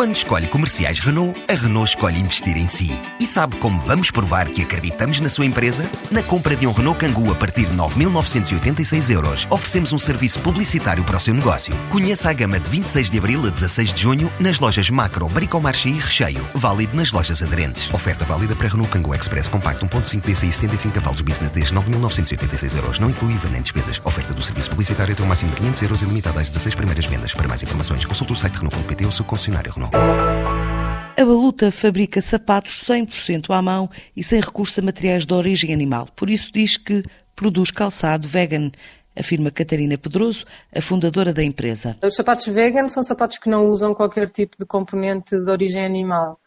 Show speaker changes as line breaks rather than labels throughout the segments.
Quando escolhe comerciais Renault, a Renault escolhe investir em si. E sabe como vamos provar que acreditamos na sua empresa? Na compra de um Renault Kangoo a partir de 9.986 euros, oferecemos um serviço publicitário para o seu negócio. Conheça a gama de 26 de abril a 16 de junho nas lojas Macro, Bricomarché e Recheio. Válido nas lojas aderentes. Oferta válida para Renault Kangoo Express Compacto 1.5 DCI 75 cavalos Business desde 9.986 euros. Não inclui IVA nem despesas. Oferta do serviço publicitário até o máximo de 500 euros e limitada às 16 primeiras vendas. Para mais informações, consulte o site Renault.pt ou seu concessionário Renault.
A Baluta fabrica sapatos 100% à mão e sem recurso a materiais de origem animal. Por isso diz que produz calçado vegan afirma Catarina Pedroso, a fundadora da empresa.
Os sapatos vegan são sapatos que não usam qualquer tipo de componente de origem animal.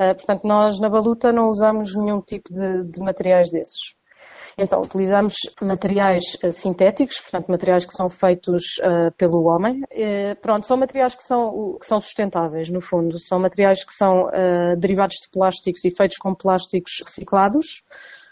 Uh, portanto, nós na Baluta não usamos nenhum tipo de, de materiais desses. Então, utilizamos materiais uh, sintéticos, portanto, materiais que são feitos uh, pelo homem. Uh, pronto, são materiais que são, que são sustentáveis, no fundo. São materiais que são derivados de plásticos e feitos com plásticos reciclados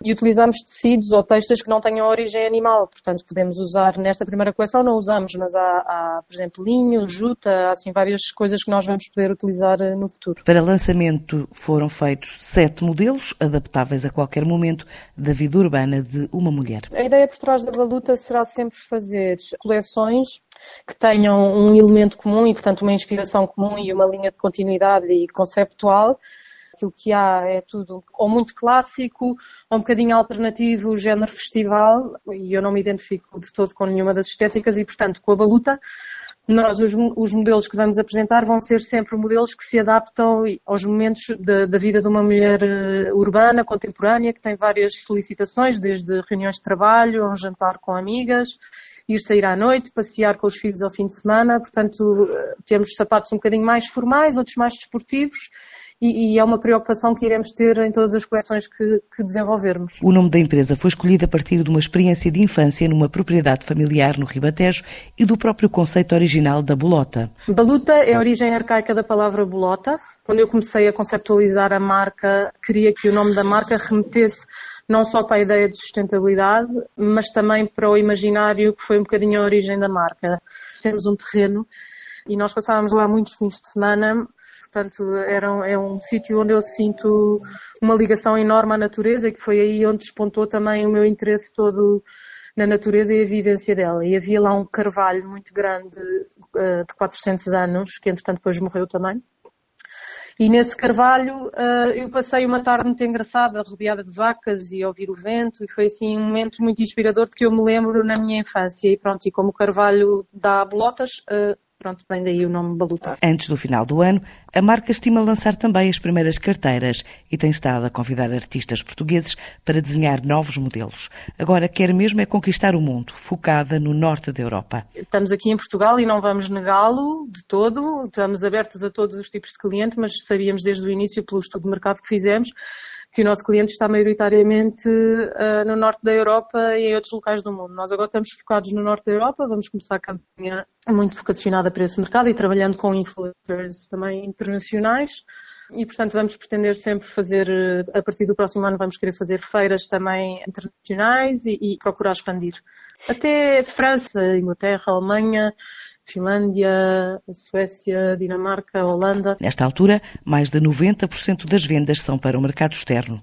e utilizamos tecidos ou textos que não tenham origem animal. Portanto, podemos usar, nesta primeira coleção não usamos, mas há, há, por exemplo, linho, juta, há assim várias coisas que nós vamos poder utilizar eh, no futuro.
Para lançamento foram feitos sete modelos, adaptáveis a qualquer momento da vida urbana de uma mulher.
A ideia por trás da Baluta será sempre fazer coleções que tenham um elemento comum e, portanto, uma inspiração comum e uma linha de continuidade e conceptual aquilo que há é tudo ou muito clássico, ou um bocadinho alternativo, género festival, e eu não me identifico de todo com nenhuma das estéticas e, portanto, com a baluta, nós, os, os, modelos que vamos apresentar vão ser sempre modelos que se adaptam aos momentos da, da vida de uma mulher uh, urbana, contemporânea, que tem várias solicitações, desde reuniões de trabalho, a um jantar com amigas, ir sair à noite, passear com os filhos ao fim de semana. Portanto, eh, temos sapatos um bocadinho mais formais, outros mais desportivos e, e, é uma preocupação que iremos ter em todas as coleções que, que, desenvolvermos.
O nome da empresa foi escolhido a partir de uma experiência de infância numa propriedade familiar no Ribatejo e do próprio conceito original da bolota.
Baluta é a origem arcaica da palavra bolota. Quando eu comecei a conceptualizar a marca, queria que o nome da marca remetesse não só para a ideia de sustentabilidade, mas também para o imaginário que foi um bocadinho a origem da marca. Temos um terreno e nós passávamos lá muitos fins de semana Portanto, era um, é um sítio onde eu sinto uma ligação enorme à natureza e que foi aí onde despontou também o meu interesse todo na natureza e a vivência dela. E havia lá um carvalho muito grande uh, de 400 anos, que entretanto depois morreu também. E nesse carvalho uh, eu passei uma tarde muito engraçada, rodeada de vacas e ouvir o vento, e foi assim um momento muito inspirador de que eu me lembro na minha infância. E pronto, e como o carvalho dá bolotas, uh, Pronto, vem daí o nome Balutar.
Antes do final do ano, a marca estima lançar também as primeiras carteiras e tem estado a convidar artistas portugueses para desenhar novos modelos. Agora quer mesmo é conquistar o mundo, focada no norte da Europa.
Estamos aqui em Portugal e não vamos negá-lo de todo. Estamos abertos a todos os tipos de cliente, mas sabíamos desde o início, pelo estudo de mercado que fizemos, que o nosso cliente está maioritariamente uh, no norte da Europa e em outros locais do mundo. Nós agora estamos focados no norte da Europa, vamos começar a campanha muito vocacionada para esse mercado e trabalhando com influencers também internacionais. E, portanto, vamos pretender sempre fazer, eh, a partir do próximo ano, vamos querer fazer feiras também internacionais e, e procurar expandir. Até França, Inglaterra, Alemanha, Finlândia, Suécia, Dinamarca, Holanda.
Nesta altura, mais de 90% das vendas são para o mercado externo.